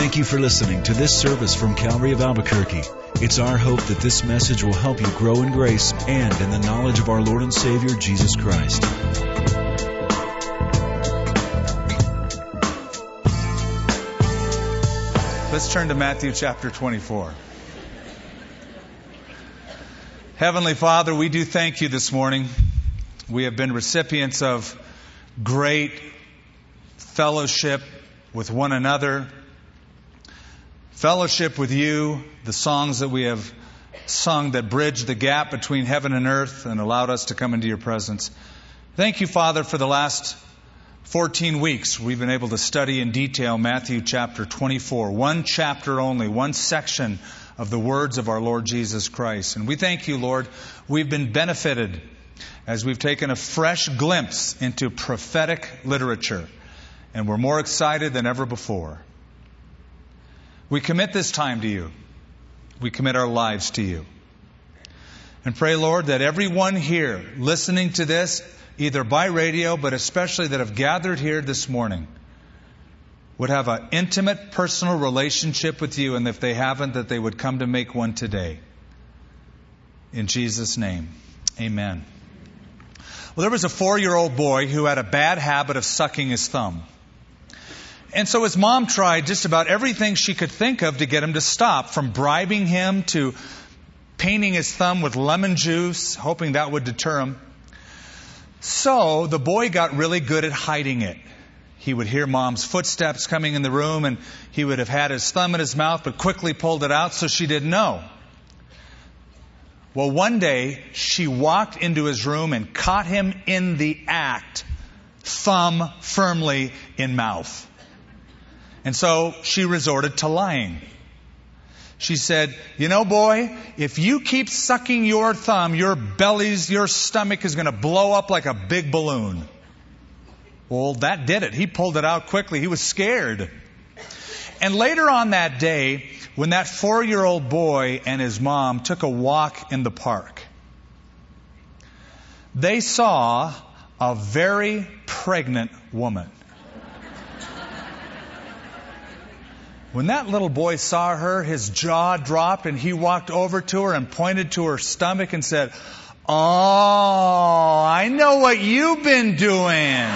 Thank you for listening to this service from Calvary of Albuquerque. It's our hope that this message will help you grow in grace and in the knowledge of our Lord and Savior, Jesus Christ. Let's turn to Matthew chapter 24. Heavenly Father, we do thank you this morning. We have been recipients of great fellowship with one another, fellowship with you, the songs that we have sung that bridge the gap between heaven and earth and allowed us to come into your presence. Thank you, Father, for the last 14 weeks, we've been able to study in detail Matthew chapter 24, one chapter only, one section of the words of our Lord Jesus Christ. And we thank you, Lord. We've been benefited as we've taken a fresh glimpse into prophetic literature, and we're more excited than ever before. We commit this time to you. We commit our lives to you. And pray, Lord, that everyone here listening to this either by radio, but especially that have gathered here this morning, would have an intimate personal relationship with you, and if they haven't, that they would come to make one today. In Jesus' name, amen. Well, there was a four year old boy who had a bad habit of sucking his thumb. And so his mom tried just about everything she could think of to get him to stop, from bribing him to painting his thumb with lemon juice, hoping that would deter him. So the boy got really good at hiding it. He would hear mom's footsteps coming in the room and he would have had his thumb in his mouth but quickly pulled it out so she didn't know. Well, one day she walked into his room and caught him in the act, thumb firmly in mouth. And so she resorted to lying. She said, You know, boy, if you keep sucking your thumb, your belly's, your stomach is going to blow up like a big balloon. Well, that did it. He pulled it out quickly. He was scared. And later on that day, when that four year old boy and his mom took a walk in the park, they saw a very pregnant woman. When that little boy saw her, his jaw dropped and he walked over to her and pointed to her stomach and said, Oh, I know what you've been doing.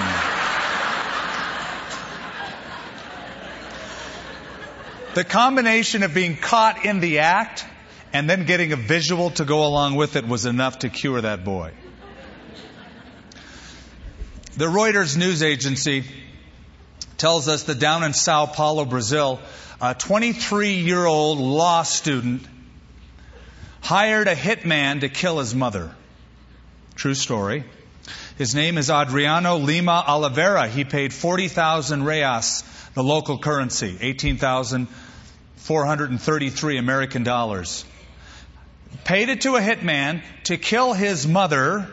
the combination of being caught in the act and then getting a visual to go along with it was enough to cure that boy. The Reuters news agency tells us that down in Sao Paulo, Brazil, a 23 year old law student hired a hitman to kill his mother. True story. His name is Adriano Lima Oliveira. He paid 40,000 reais, the local currency, 18,433 American dollars. Paid it to a hitman to kill his mother,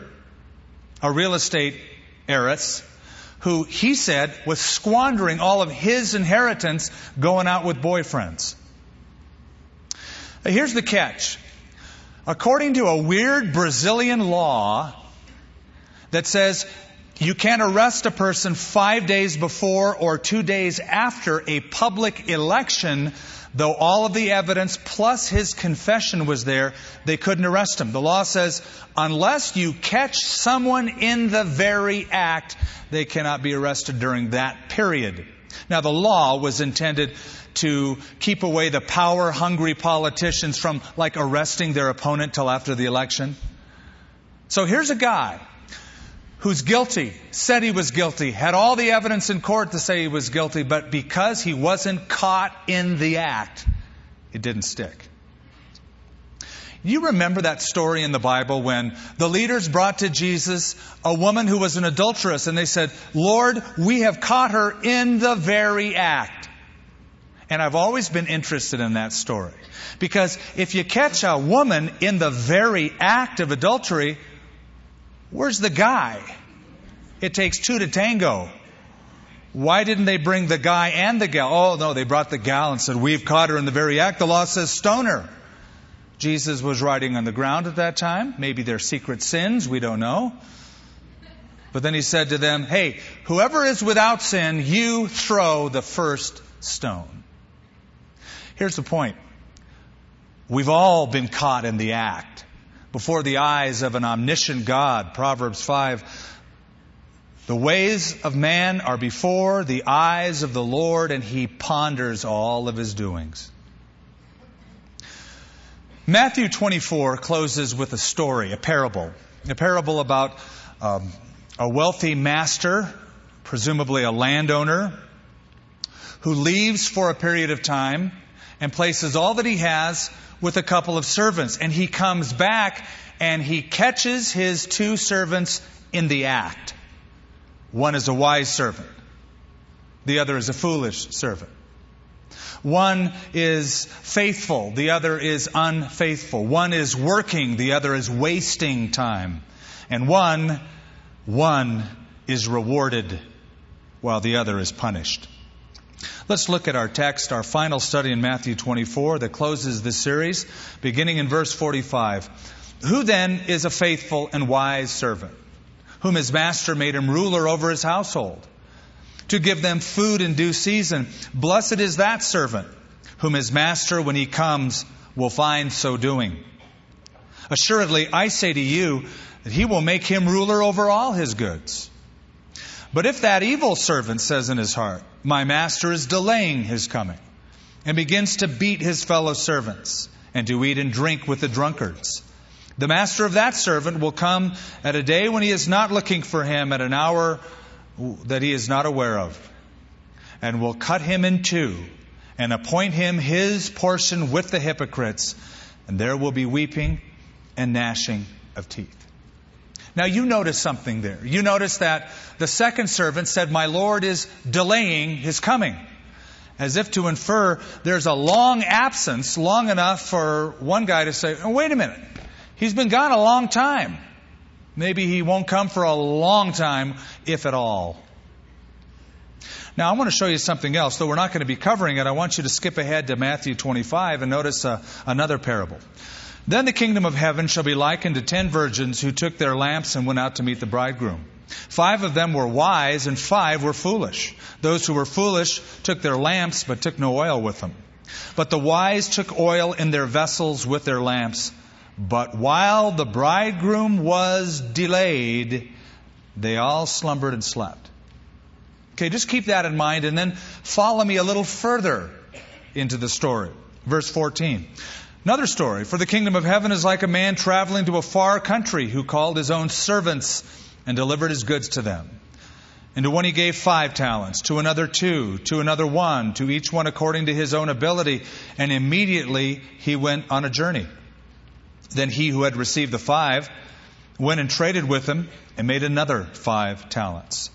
a real estate heiress, who he said was squandering all of his inheritance going out with boyfriends. Here's the catch. According to a weird Brazilian law that says you can't arrest a person five days before or two days after a public election, though all of the evidence plus his confession was there, they couldn't arrest him. The law says unless you catch someone in the very act, they cannot be arrested during that period. Now, the law was intended to keep away the power hungry politicians from, like, arresting their opponent till after the election. So here's a guy who's guilty, said he was guilty, had all the evidence in court to say he was guilty, but because he wasn't caught in the act, it didn't stick. You remember that story in the Bible when the leaders brought to Jesus a woman who was an adulteress and they said, Lord, we have caught her in the very act. And I've always been interested in that story. Because if you catch a woman in the very act of adultery, where's the guy? It takes two to tango. Why didn't they bring the guy and the gal? Oh, no, they brought the gal and said, We've caught her in the very act. The law says stone her. Jesus was writing on the ground at that time. Maybe they're secret sins, we don't know. But then he said to them, Hey, whoever is without sin, you throw the first stone. Here's the point. We've all been caught in the act before the eyes of an omniscient God. Proverbs 5. The ways of man are before the eyes of the Lord, and he ponders all of his doings. Matthew 24 closes with a story, a parable. A parable about um, a wealthy master, presumably a landowner, who leaves for a period of time and places all that he has with a couple of servants. And he comes back and he catches his two servants in the act. One is a wise servant. The other is a foolish servant. One is faithful. The other is unfaithful. One is working. The other is wasting time. And one, one is rewarded while the other is punished. Let's look at our text, our final study in Matthew 24 that closes this series, beginning in verse 45. Who then is a faithful and wise servant, whom his master made him ruler over his household, to give them food in due season? Blessed is that servant, whom his master, when he comes, will find so doing. Assuredly, I say to you that he will make him ruler over all his goods. But if that evil servant says in his heart, My master is delaying his coming, and begins to beat his fellow servants, and to eat and drink with the drunkards, the master of that servant will come at a day when he is not looking for him, at an hour that he is not aware of, and will cut him in two, and appoint him his portion with the hypocrites, and there will be weeping and gnashing of teeth. Now you notice something there. You notice that the second servant said, My Lord is delaying his coming. As if to infer there's a long absence, long enough for one guy to say, oh, wait a minute. He's been gone a long time. Maybe he won't come for a long time, if at all. Now, I want to show you something else. Though we're not going to be covering it, I want you to skip ahead to Matthew 25 and notice uh, another parable. Then the kingdom of heaven shall be likened to ten virgins who took their lamps and went out to meet the bridegroom. Five of them were wise and five were foolish. Those who were foolish took their lamps but took no oil with them. But the wise took oil in their vessels with their lamps. But while the bridegroom was delayed, they all slumbered and slept. Okay, just keep that in mind and then follow me a little further into the story. Verse 14. Another story. For the kingdom of heaven is like a man traveling to a far country who called his own servants and delivered his goods to them. And to one he gave five talents, to another two, to another one, to each one according to his own ability. And immediately he went on a journey. Then he who had received the five went and traded with them and made another five talents.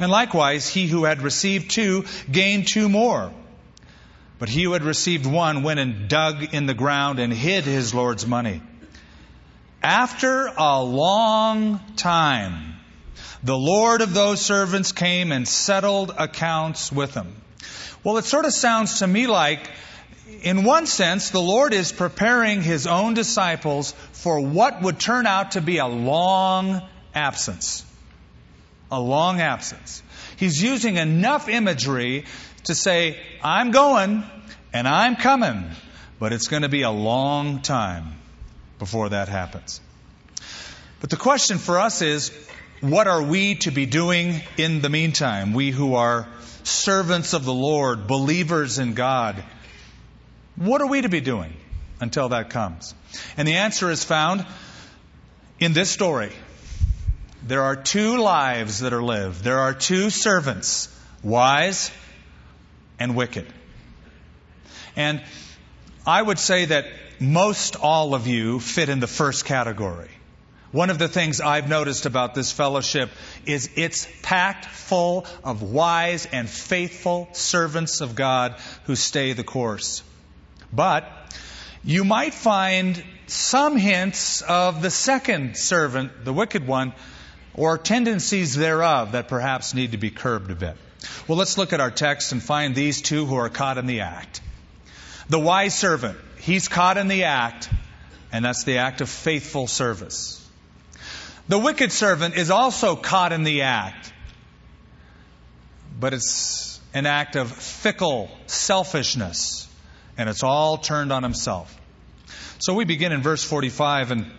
And likewise, he who had received two gained two more. But he who had received one went and dug in the ground and hid his Lord's money. After a long time, the Lord of those servants came and settled accounts with them. Well, it sort of sounds to me like, in one sense, the Lord is preparing his own disciples for what would turn out to be a long absence. A long absence. He's using enough imagery to say, I'm going and I'm coming, but it's going to be a long time before that happens. But the question for us is, what are we to be doing in the meantime? We who are servants of the Lord, believers in God. What are we to be doing until that comes? And the answer is found in this story. There are two lives that are lived. There are two servants, wise and wicked. And I would say that most all of you fit in the first category. One of the things I've noticed about this fellowship is it's packed full of wise and faithful servants of God who stay the course. But you might find some hints of the second servant, the wicked one, or tendencies thereof that perhaps need to be curbed a bit. Well, let's look at our text and find these two who are caught in the act. The wise servant, he's caught in the act, and that's the act of faithful service. The wicked servant is also caught in the act, but it's an act of fickle selfishness and it's all turned on himself. So we begin in verse 45, and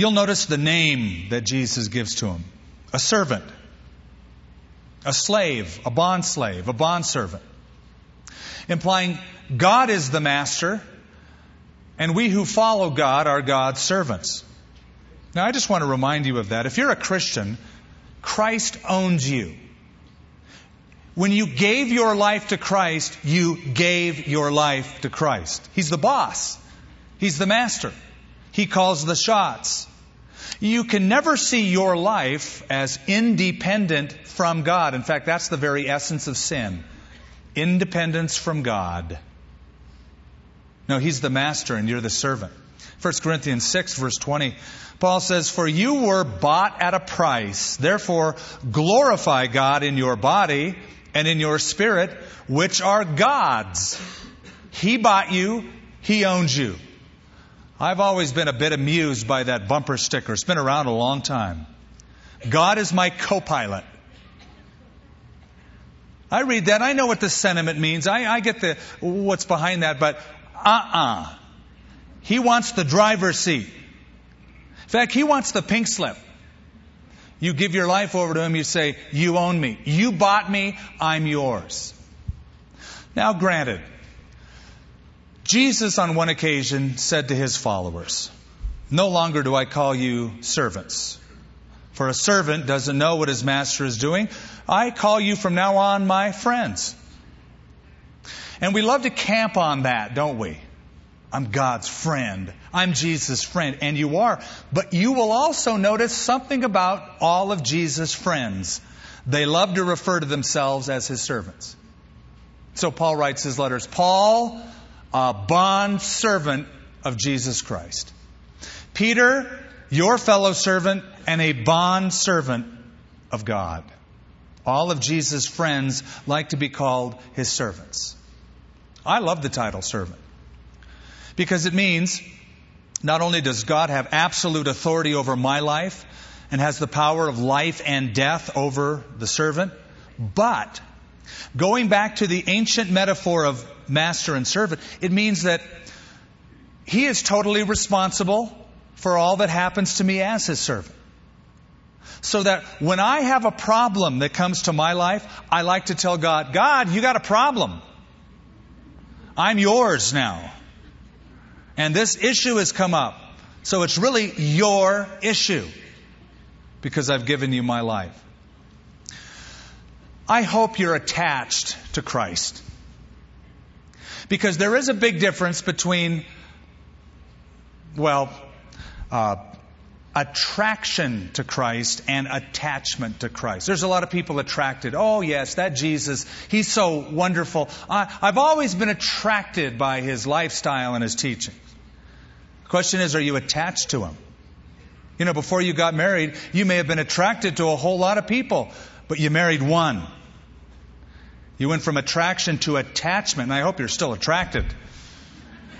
you'll notice the name that Jesus gives to him a servant, a slave, a bond slave, a bond servant, implying God is the master, and we who follow God are God's servants. Now, I just want to remind you of that. If you're a Christian, Christ owns you. When you gave your life to Christ, you gave your life to Christ. He's the boss. He's the master. He calls the shots. You can never see your life as independent from God. In fact, that's the very essence of sin. Independence from God. No, He's the master and you're the servant. 1 Corinthians 6 verse 20, Paul says, For you were bought at a price. Therefore, glorify God in your body and in your spirit, which are God's. He bought you, He owns you. I've always been a bit amused by that bumper sticker. It's been around a long time. God is my co pilot. I read that. I know what the sentiment means. I, I get the, what's behind that, but uh-uh. He wants the driver's seat. In fact, he wants the pink slip. You give your life over to him, you say, You own me. You bought me, I'm yours. Now, granted, Jesus on one occasion said to his followers, No longer do I call you servants. For a servant doesn't know what his master is doing. I call you from now on my friends. And we love to camp on that, don't we? I'm God's friend. I'm Jesus' friend. And you are. But you will also notice something about all of Jesus' friends. They love to refer to themselves as his servants. So Paul writes his letters Paul, a bond servant of Jesus Christ. Peter, your fellow servant and a bond servant of God. All of Jesus' friends like to be called his servants. I love the title servant because it means not only does God have absolute authority over my life and has the power of life and death over the servant, but going back to the ancient metaphor of master and servant, it means that he is totally responsible for all that happens to me as his servant. So that when I have a problem that comes to my life, I like to tell God, God, you got a problem. I'm yours now. And this issue has come up. So it's really your issue because I've given you my life. I hope you're attached to Christ. Because there is a big difference between, well, uh, attraction to Christ and attachment to Christ. There's a lot of people attracted. Oh, yes, that Jesus, he's so wonderful. I, I've always been attracted by his lifestyle and his teaching. The question is, are you attached to him? You know, before you got married, you may have been attracted to a whole lot of people, but you married one. You went from attraction to attachment, and I hope you're still attracted.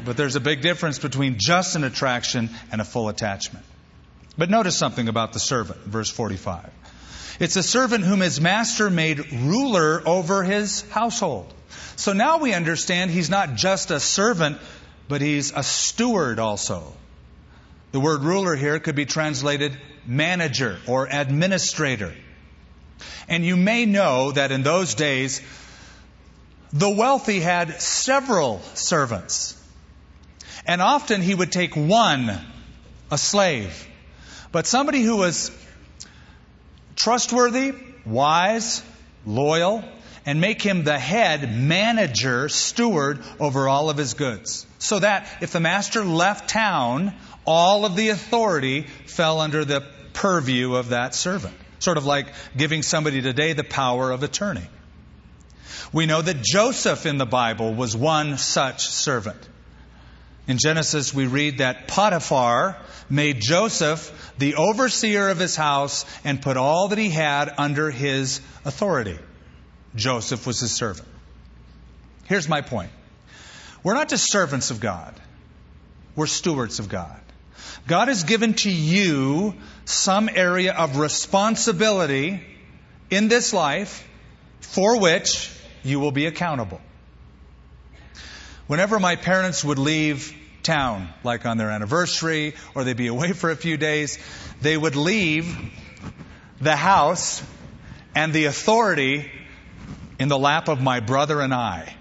But there's a big difference between just an attraction and a full attachment. But notice something about the servant, verse 45. It's a servant whom his master made ruler over his household. So now we understand he's not just a servant, but he's a steward also. The word ruler here could be translated manager or administrator. And you may know that in those days, the wealthy had several servants. And often he would take one, a slave. But somebody who was trustworthy, wise, loyal, and make him the head manager, steward over all of his goods. So that if the master left town, all of the authority fell under the purview of that servant. Sort of like giving somebody today the power of attorney. We know that Joseph in the Bible was one such servant. In Genesis, we read that Potiphar made Joseph the overseer of his house and put all that he had under his authority. Joseph was his servant. Here's my point we're not just servants of God, we're stewards of God. God has given to you some area of responsibility in this life for which you will be accountable. Whenever my parents would leave town, like on their anniversary, or they'd be away for a few days, they would leave the house and the authority in the lap of my brother and I.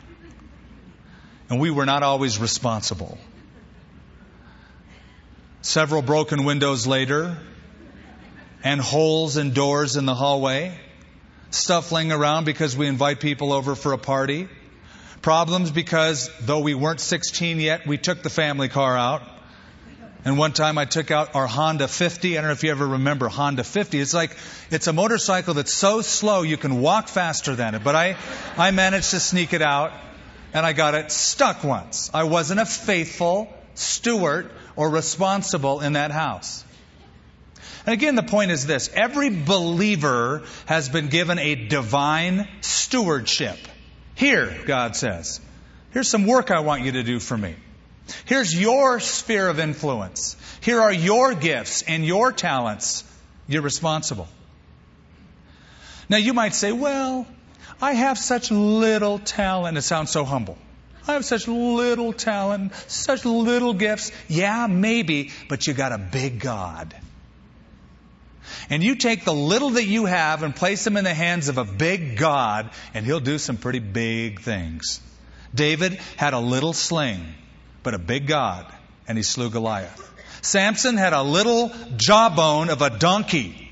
And we were not always responsible. Several broken windows later, and holes in doors in the hallway, stuff laying around because we invite people over for a party, problems because though we weren't 16 yet, we took the family car out. And one time I took out our Honda 50. I don't know if you ever remember Honda 50. It's like, it's a motorcycle that's so slow you can walk faster than it. But I, I managed to sneak it out and I got it stuck once. I wasn't a faithful steward or responsible in that house. And again, the point is this every believer has been given a divine stewardship. Here, God says, here's some work I want you to do for me. Here's your sphere of influence. Here are your gifts and your talents. You're responsible. Now you might say, well, I have such little talent. It sounds so humble. I have such little talent, such little gifts. Yeah, maybe, but you got a big God. And you take the little that you have and place them in the hands of a big God, and He'll do some pretty big things. David had a little sling, but a big God, and he slew Goliath. Samson had a little jawbone of a donkey,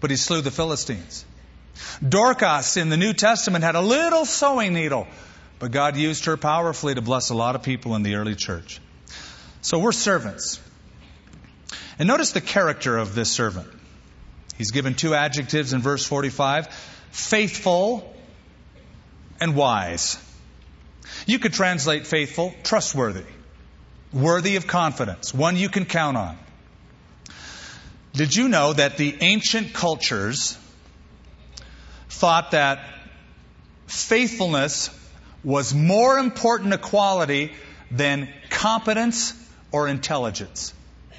but he slew the Philistines. Dorcas in the New Testament had a little sewing needle, but God used her powerfully to bless a lot of people in the early church. So we're servants. And notice the character of this servant. He's given two adjectives in verse 45 faithful and wise. You could translate faithful, trustworthy, worthy of confidence, one you can count on. Did you know that the ancient cultures thought that faithfulness was more important a quality than competence or intelligence?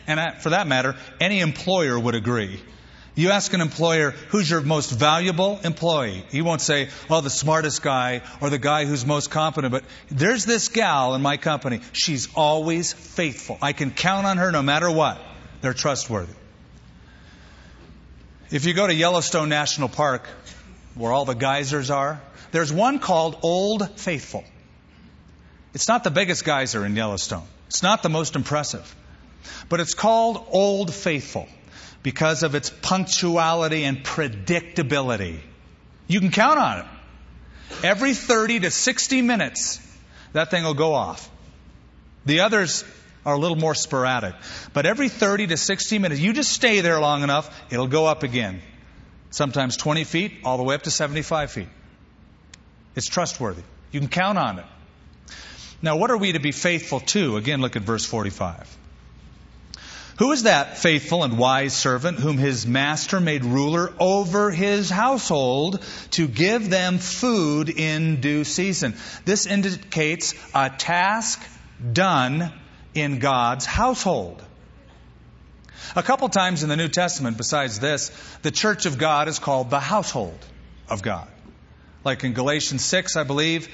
And for that matter, any employer would agree. You ask an employer, who's your most valuable employee? He won't say, oh, the smartest guy or the guy who's most competent, but there's this gal in my company. She's always faithful. I can count on her no matter what. They're trustworthy. If you go to Yellowstone National Park, where all the geysers are, there's one called Old Faithful. It's not the biggest geyser in Yellowstone. It's not the most impressive. But it's called Old Faithful because of its punctuality and predictability. You can count on it. Every 30 to 60 minutes, that thing will go off. The others are a little more sporadic. But every 30 to 60 minutes, you just stay there long enough, it'll go up again. Sometimes 20 feet, all the way up to 75 feet. It's trustworthy. You can count on it. Now, what are we to be faithful to? Again, look at verse 45. Who is that faithful and wise servant whom his master made ruler over his household to give them food in due season? This indicates a task done in God's household. A couple times in the New Testament, besides this, the church of God is called the household of God. Like in Galatians 6, I believe,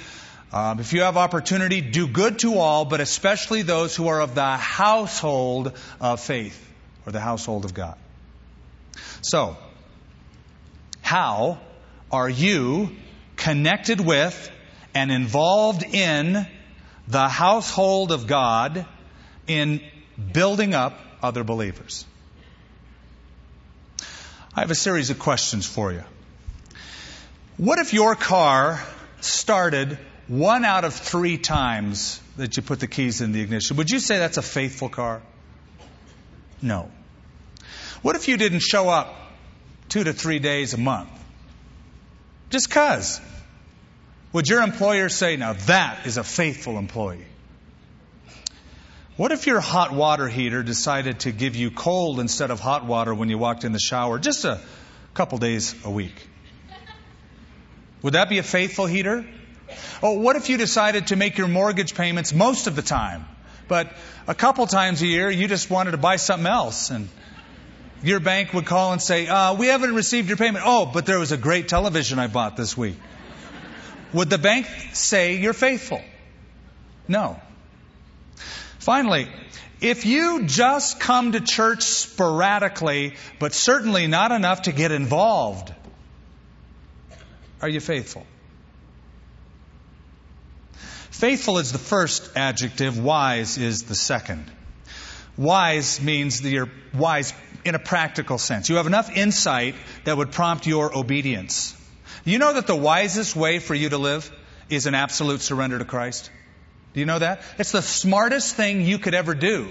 um, if you have opportunity, do good to all, but especially those who are of the household of faith or the household of God. So, how are you connected with and involved in the household of God in building up other believers? I have a series of questions for you. What if your car started one out of three times that you put the keys in the ignition. Would you say that's a faithful car? No. What if you didn't show up two to three days a month? Just cuz. Would your employer say, now that is a faithful employee? What if your hot water heater decided to give you cold instead of hot water when you walked in the shower just a couple days a week? Would that be a faithful heater? Oh, what if you decided to make your mortgage payments most of the time, but a couple times a year you just wanted to buy something else and your bank would call and say, uh, we haven't received your payment. Oh, but there was a great television I bought this week. Would the bank say you're faithful? No. Finally, if you just come to church sporadically, but certainly not enough to get involved, are you faithful? Faithful is the first adjective, wise is the second. Wise means that you're wise in a practical sense. You have enough insight that would prompt your obedience. You know that the wisest way for you to live is an absolute surrender to Christ? Do you know that? It's the smartest thing you could ever do.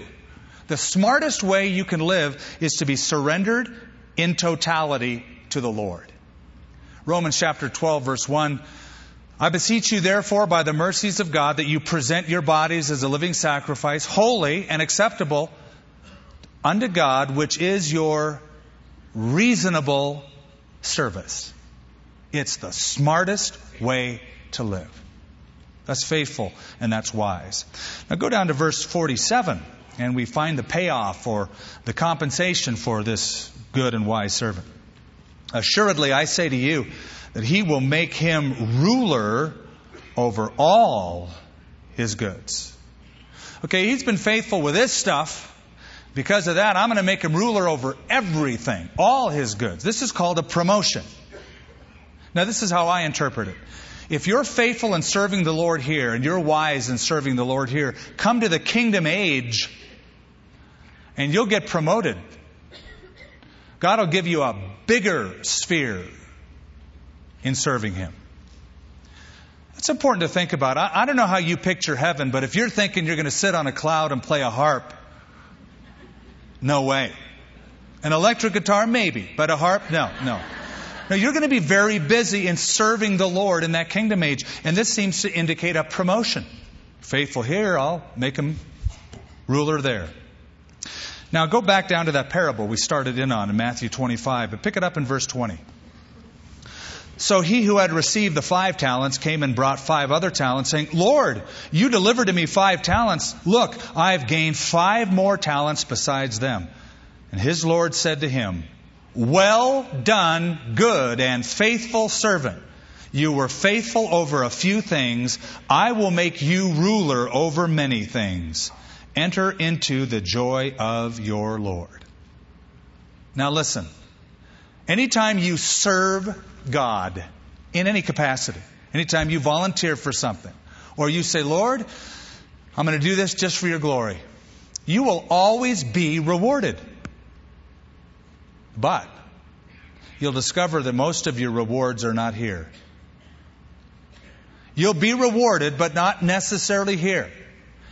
The smartest way you can live is to be surrendered in totality to the Lord. Romans chapter 12 verse 1 I beseech you therefore by the mercies of God that you present your bodies as a living sacrifice, holy and acceptable unto God, which is your reasonable service. It's the smartest way to live. That's faithful and that's wise. Now go down to verse 47 and we find the payoff or the compensation for this good and wise servant. Assuredly, I say to you that he will make him ruler over all his goods. Okay, he's been faithful with this stuff. Because of that, I'm going to make him ruler over everything, all his goods. This is called a promotion. Now, this is how I interpret it. If you're faithful in serving the Lord here and you're wise in serving the Lord here, come to the kingdom age and you'll get promoted. God will give you a bigger sphere in serving Him. It's important to think about. I, I don't know how you picture heaven, but if you're thinking you're going to sit on a cloud and play a harp, no way. An electric guitar, maybe, but a harp, no, no. Now, you're going to be very busy in serving the Lord in that kingdom age. And this seems to indicate a promotion. Faithful here, I'll make him ruler there. Now, go back down to that parable we started in on in Matthew 25, but pick it up in verse 20. So he who had received the five talents came and brought five other talents, saying, Lord, you delivered to me five talents. Look, I've gained five more talents besides them. And his Lord said to him, well done, good and faithful servant. You were faithful over a few things. I will make you ruler over many things. Enter into the joy of your Lord. Now listen. Anytime you serve God in any capacity, anytime you volunteer for something, or you say, Lord, I'm going to do this just for your glory, you will always be rewarded. But you'll discover that most of your rewards are not here. You'll be rewarded, but not necessarily here.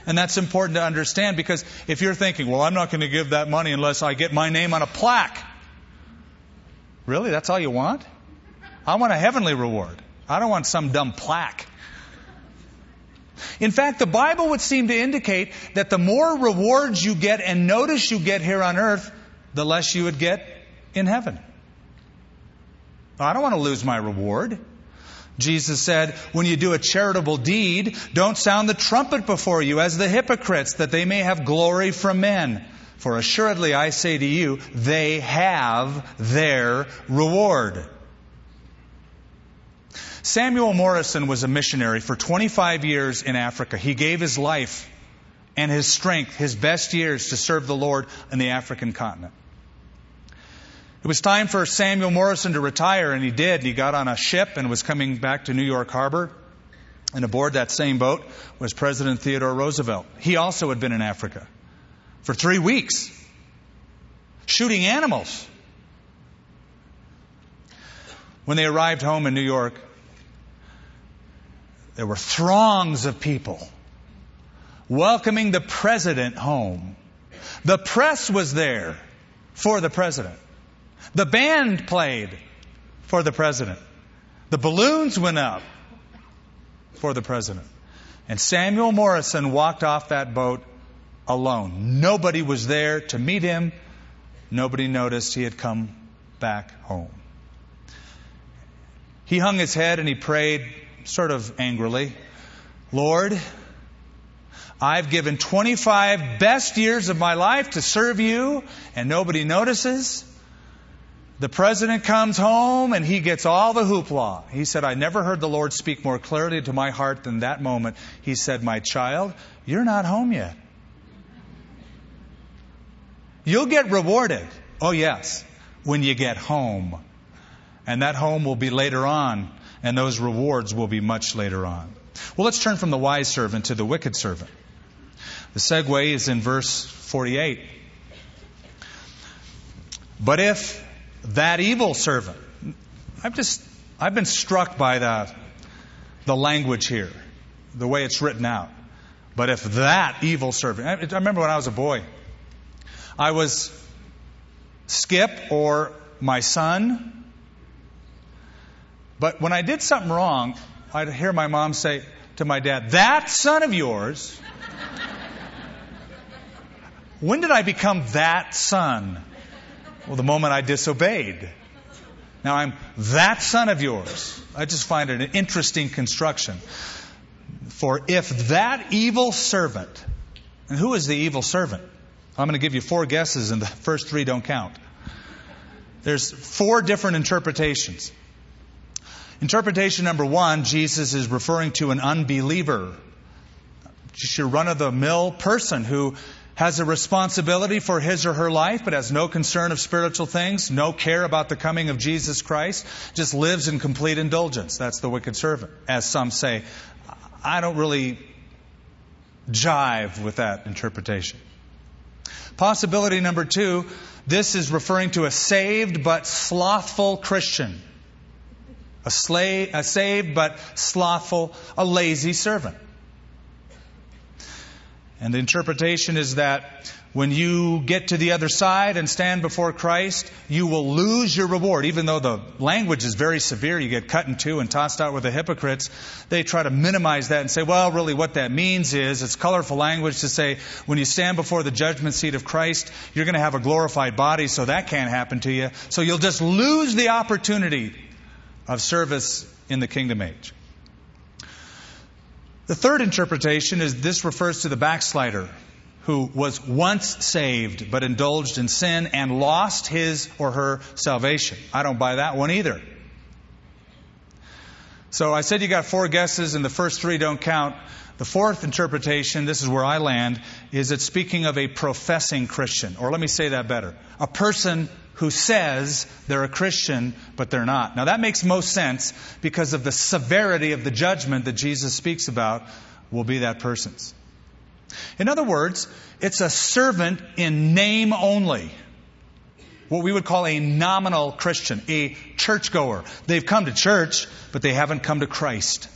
And that's important to understand because if you're thinking, well, I'm not going to give that money unless I get my name on a plaque. Really? That's all you want? I want a heavenly reward. I don't want some dumb plaque. In fact, the Bible would seem to indicate that the more rewards you get and notice you get here on earth, the less you would get in heaven. I don't want to lose my reward. Jesus said, when you do a charitable deed, don't sound the trumpet before you as the hypocrites, that they may have glory from men. For assuredly I say to you, they have their reward. Samuel Morrison was a missionary for 25 years in Africa. He gave his life and his strength, his best years to serve the Lord in the African continent. It was time for Samuel Morrison to retire, and he did. He got on a ship and was coming back to New York Harbor. And aboard that same boat was President Theodore Roosevelt. He also had been in Africa for three weeks, shooting animals. When they arrived home in New York, there were throngs of people welcoming the president home. The press was there for the president. The band played for the president. The balloons went up for the president. And Samuel Morrison walked off that boat alone. Nobody was there to meet him. Nobody noticed he had come back home. He hung his head and he prayed, sort of angrily, Lord, I've given 25 best years of my life to serve you, and nobody notices. The president comes home and he gets all the hoopla. He said, I never heard the Lord speak more clearly to my heart than that moment. He said, My child, you're not home yet. You'll get rewarded. Oh, yes, when you get home. And that home will be later on, and those rewards will be much later on. Well, let's turn from the wise servant to the wicked servant. The segue is in verse 48. But if that evil servant, I've just, I've been struck by the, the language here, the way it's written out. But if that evil servant, I remember when I was a boy, I was Skip or my son. But when I did something wrong, I'd hear my mom say to my dad, That son of yours. when did I become that son? Well, the moment I disobeyed. Now I'm that son of yours. I just find it an interesting construction. For if that evil servant, and who is the evil servant? I'm going to give you four guesses, and the first three don't count. There's four different interpretations. Interpretation number one Jesus is referring to an unbeliever, just your run of the mill person who has a responsibility for his or her life, but has no concern of spiritual things, no care about the coming of Jesus Christ, just lives in complete indulgence. That's the wicked servant. As some say, I don't really jive with that interpretation. Possibility number two, this is referring to a saved but slothful Christian. A, slave, a saved but slothful, a lazy servant. And the interpretation is that when you get to the other side and stand before Christ, you will lose your reward. Even though the language is very severe, you get cut in two and tossed out with the hypocrites. They try to minimize that and say, well, really what that means is it's colorful language to say when you stand before the judgment seat of Christ, you're going to have a glorified body, so that can't happen to you. So you'll just lose the opportunity of service in the kingdom age. The third interpretation is this refers to the backslider who was once saved but indulged in sin and lost his or her salvation. I don't buy that one either. So I said you got four guesses and the first three don't count. The fourth interpretation, this is where I land, is it's speaking of a professing Christian. Or let me say that better. A person who says they're a Christian, but they're not. Now that makes most sense because of the severity of the judgment that Jesus speaks about will be that person's. In other words, it's a servant in name only. What we would call a nominal Christian, a churchgoer. They've come to church, but they haven't come to Christ.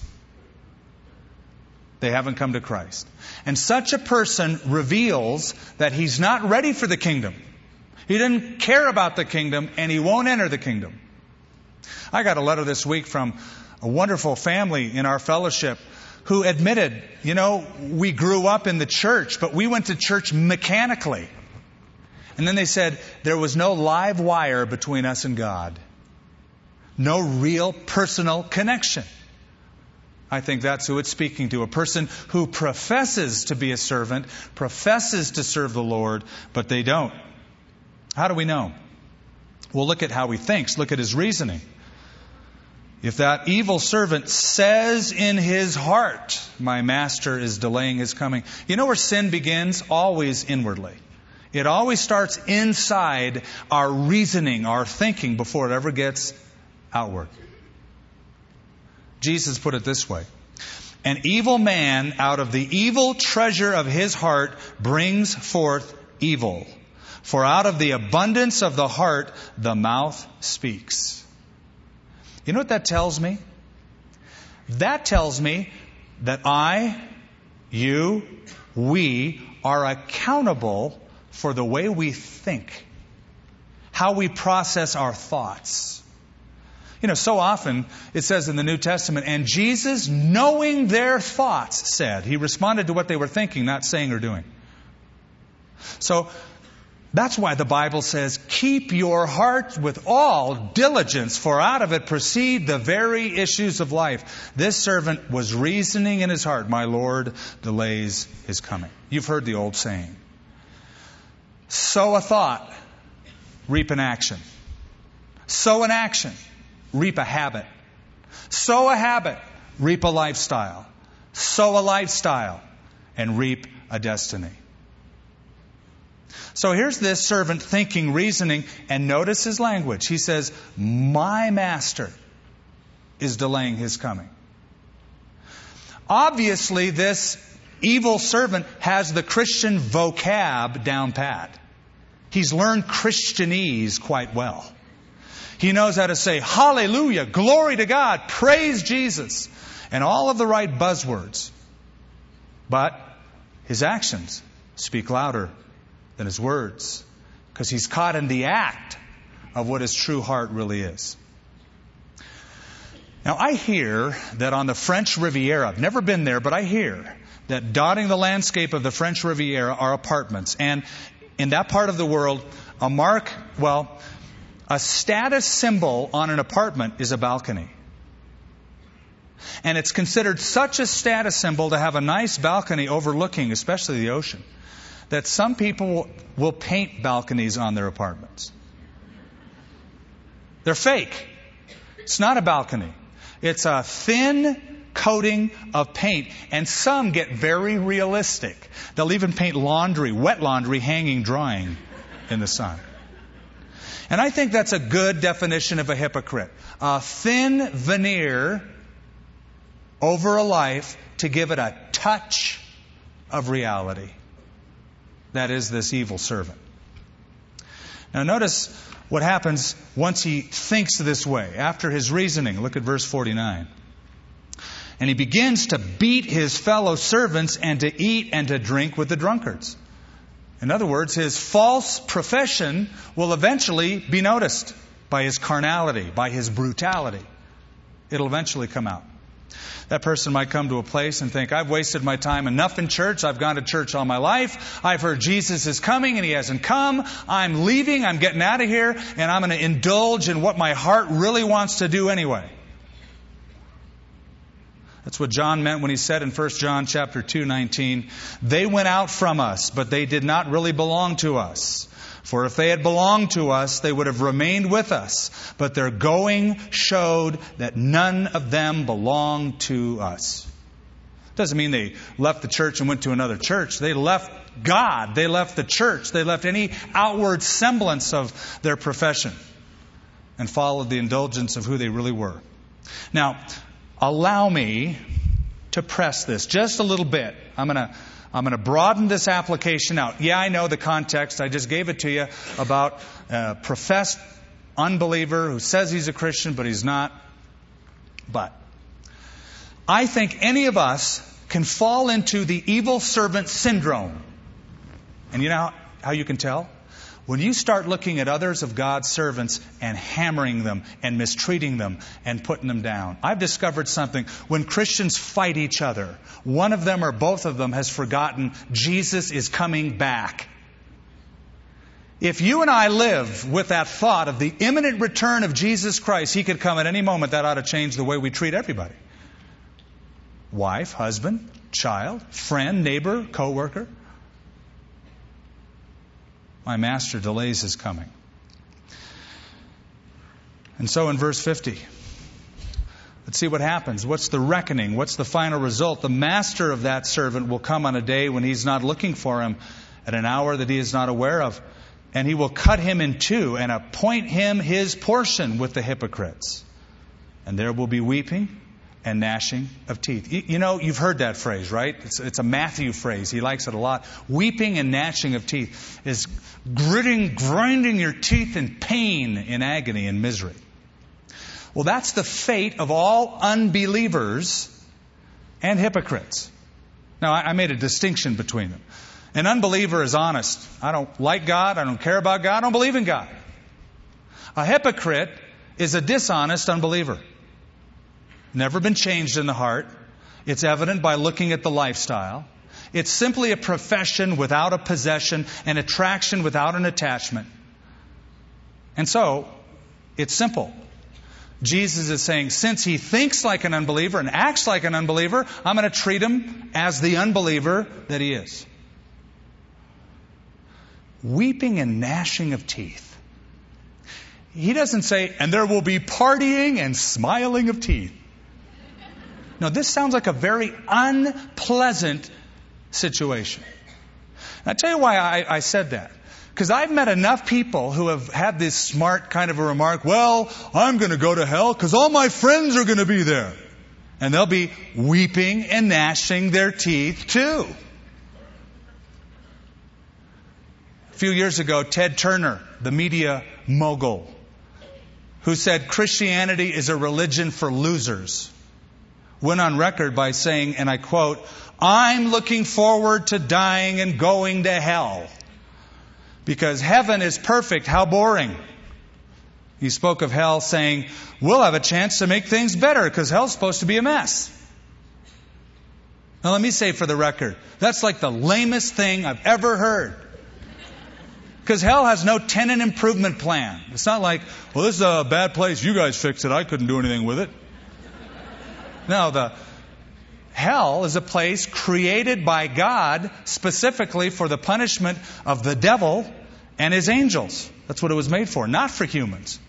They haven't come to Christ. And such a person reveals that he's not ready for the kingdom. He didn't care about the kingdom, and he won't enter the kingdom. I got a letter this week from a wonderful family in our fellowship who admitted, you know, we grew up in the church, but we went to church mechanically. And then they said there was no live wire between us and God. No real personal connection. I think that's who it's speaking to. A person who professes to be a servant, professes to serve the Lord, but they don't. How do we know? Well, look at how he thinks. Look at his reasoning. If that evil servant says in his heart, My master is delaying his coming. You know where sin begins? Always inwardly. It always starts inside our reasoning, our thinking, before it ever gets outward. Jesus put it this way An evil man out of the evil treasure of his heart brings forth evil. For out of the abundance of the heart, the mouth speaks. You know what that tells me? That tells me that I, you, we are accountable for the way we think, how we process our thoughts. You know, so often it says in the New Testament, and Jesus, knowing their thoughts, said, He responded to what they were thinking, not saying or doing. So that's why the Bible says, keep your heart with all diligence, for out of it proceed the very issues of life. This servant was reasoning in his heart, my Lord delays his coming. You've heard the old saying. Sow a thought, reap an action. Sow an action, reap a habit. Sow a habit, reap a lifestyle. Sow a lifestyle, and reap a destiny. So here's this servant thinking, reasoning, and notice his language. He says, My master is delaying his coming. Obviously, this evil servant has the Christian vocab down pat. He's learned Christianese quite well. He knows how to say hallelujah, glory to God, praise Jesus, and all of the right buzzwords. But his actions speak louder than his words because he's caught in the act of what his true heart really is. Now, I hear that on the French Riviera, I've never been there, but I hear that dotting the landscape of the French Riviera are apartments. And in that part of the world, a mark, well, a status symbol on an apartment is a balcony. And it's considered such a status symbol to have a nice balcony overlooking, especially the ocean, that some people will paint balconies on their apartments. They're fake. It's not a balcony. It's a thin coating of paint, and some get very realistic. They'll even paint laundry, wet laundry, hanging drying in the sun. And I think that's a good definition of a hypocrite. A thin veneer over a life to give it a touch of reality. That is this evil servant. Now notice what happens once he thinks this way, after his reasoning. Look at verse 49. And he begins to beat his fellow servants and to eat and to drink with the drunkards. In other words, his false profession will eventually be noticed by his carnality, by his brutality. It'll eventually come out. That person might come to a place and think, I've wasted my time enough in church. I've gone to church all my life. I've heard Jesus is coming and he hasn't come. I'm leaving. I'm getting out of here and I'm going to indulge in what my heart really wants to do anyway. That's what John meant when he said in 1 John chapter 2, 19, they went out from us, but they did not really belong to us. For if they had belonged to us, they would have remained with us. But their going showed that none of them belonged to us. Doesn't mean they left the church and went to another church. They left God. They left the church. They left any outward semblance of their profession and followed the indulgence of who they really were. Now, allow me to press this just a little bit. I'm going to I'm going to broaden this application out. Yeah, I know the context. I just gave it to you about a professed unbeliever who says he's a Christian, but he's not. But I think any of us can fall into the evil servant syndrome. And you know how you can tell? When you start looking at others of God's servants and hammering them and mistreating them and putting them down, I've discovered something. When Christians fight each other, one of them or both of them has forgotten Jesus is coming back. If you and I live with that thought of the imminent return of Jesus Christ, He could come at any moment, that ought to change the way we treat everybody. Wife, husband, child, friend, neighbor, coworker. My master delays his coming. And so in verse 50, let's see what happens. What's the reckoning? What's the final result? The master of that servant will come on a day when he's not looking for him, at an hour that he is not aware of, and he will cut him in two and appoint him his portion with the hypocrites. And there will be weeping and gnashing of teeth. You, you, know, you've heard that phrase, right? It's, it's, a Matthew phrase. He likes it a lot. Weeping and gnashing of teeth is gritting, grinding your teeth in pain, in agony, and misery. Well, that's the fate of all unbelievers and hypocrites. Now, I, I made a distinction between them. An unbeliever is honest. I don't like God. I don't care about God. I don't believe in God. A hypocrite is a dishonest unbeliever. Never been changed in the heart. It's evident by looking at the lifestyle. It's simply a profession without a possession, an attraction without an attachment. And so, it's simple. Jesus is saying, since he thinks like an unbeliever and acts like an unbeliever, I'm going to treat him as the unbeliever that he is. Weeping and gnashing of teeth. He doesn't say, and there will be partying and smiling of teeth. No, this sounds like a very unpleasant situation. And I tell you why I, I said that. Because I've met enough people who have had this smart kind of a remark, well, I'm going to go to hell because all my friends are going to be there. And they'll be weeping and gnashing their teeth too. A few years ago, Ted Turner, the media mogul, who said Christianity is a religion for losers, went on record by saying, and I quote, I'm looking forward to dying and going to hell. Because heaven is perfect. How boring. He spoke of hell saying, We'll have a chance to make things better because hell's supposed to be a mess. Now, let me say for the record, that's like the lamest thing I've ever heard. Because hell has no tenant improvement plan. It's not like, well, this is a bad place. You guys fix it. I couldn't do anything with it. No, the hell is a place created by God specifically for the punishment of the devil and his angels. That's what it was made for, not for humans.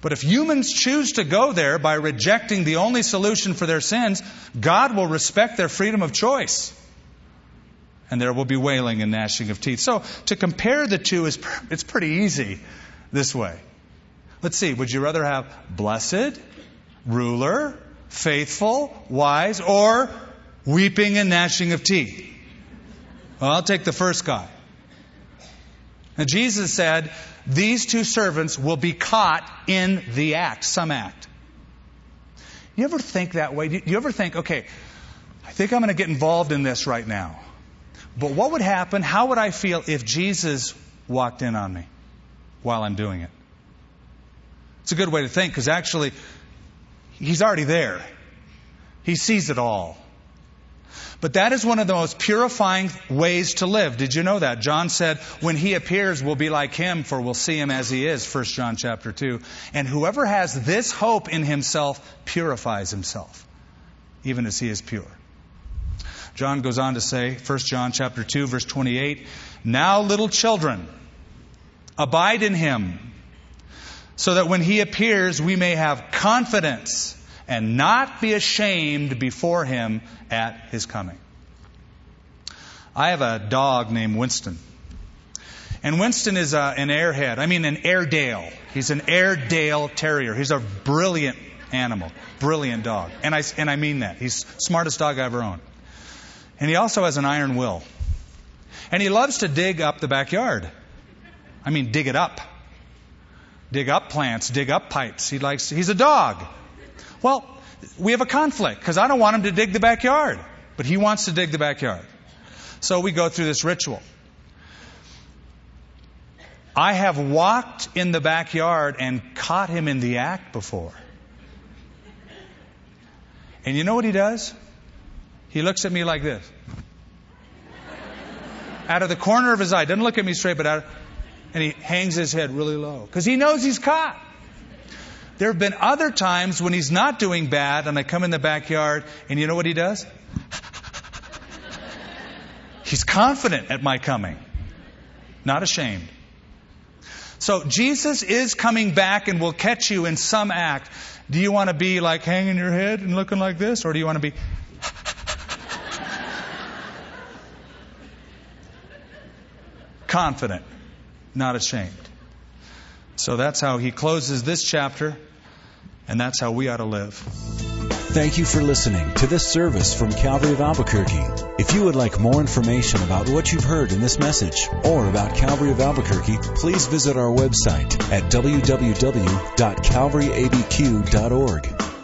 But if humans choose to go there by rejecting the only solution for their sins, God will respect their freedom of choice and there will be wailing and gnashing of teeth. So to compare the two is it's pretty easy this way. Let's see, would you rather have blessed, ruler, faithful, wise, or weeping and gnashing of teeth? Well, I'll take the first guy. Now Jesus said, these two servants will be caught in the act, some act. You ever think that way? Do you ever think, okay, I think I'm going to get involved in this right now. But what would happen? How would I feel if Jesus walked in on me while I'm doing it? It's a good way to think because actually, He's already there. He sees it all. But that is one of the most purifying ways to live. Did you know that? John said, when he appears, we'll be like him, for we'll see him as he is. 1 John chapter 2. And whoever has this hope in himself purifies himself, even as he is pure. John goes on to say, 1 John chapter 2 verse 28, now little children, abide in him, so that when he appears we may have confidence and not be ashamed before him at his coming. I have a dog named Winston. And Winston is a, uh, an airhead. I mean, an Airedale. He's an Airedale Terrier. He's a brilliant animal, brilliant dog. And I, and I mean that. He's the smartest dog I ever owned. And he also has an iron will. And he loves to dig up the backyard. I mean, dig it up. Dig up plants, dig up pipes. He likes, he's a dog. Well, we have a conflict because I don't want him to dig the backyard, but he wants to dig the backyard. So we go through this ritual. I have walked in the backyard and caught him in the act before. And you know what he does? He looks at me like this. Out of the corner of his eye. Doesn't look at me straight, but out. And he hangs his head really low. Because he knows he's caught. There have been other times when he's not doing bad, and I come in the backyard, and you know what he does? he's confident at my coming, not ashamed. So Jesus is coming back and will catch you in some act. Do you want to be like hanging your head and looking like this, or do you want to be confident, not ashamed. So that's how he closes this chapter, and that's how we ought to live. Thank you for listening to this service from Calvary of Albuquerque. If you would like more information about what you've heard in this message or about Calvary of Albuquerque, please visit our website at www.calvaryabq.org.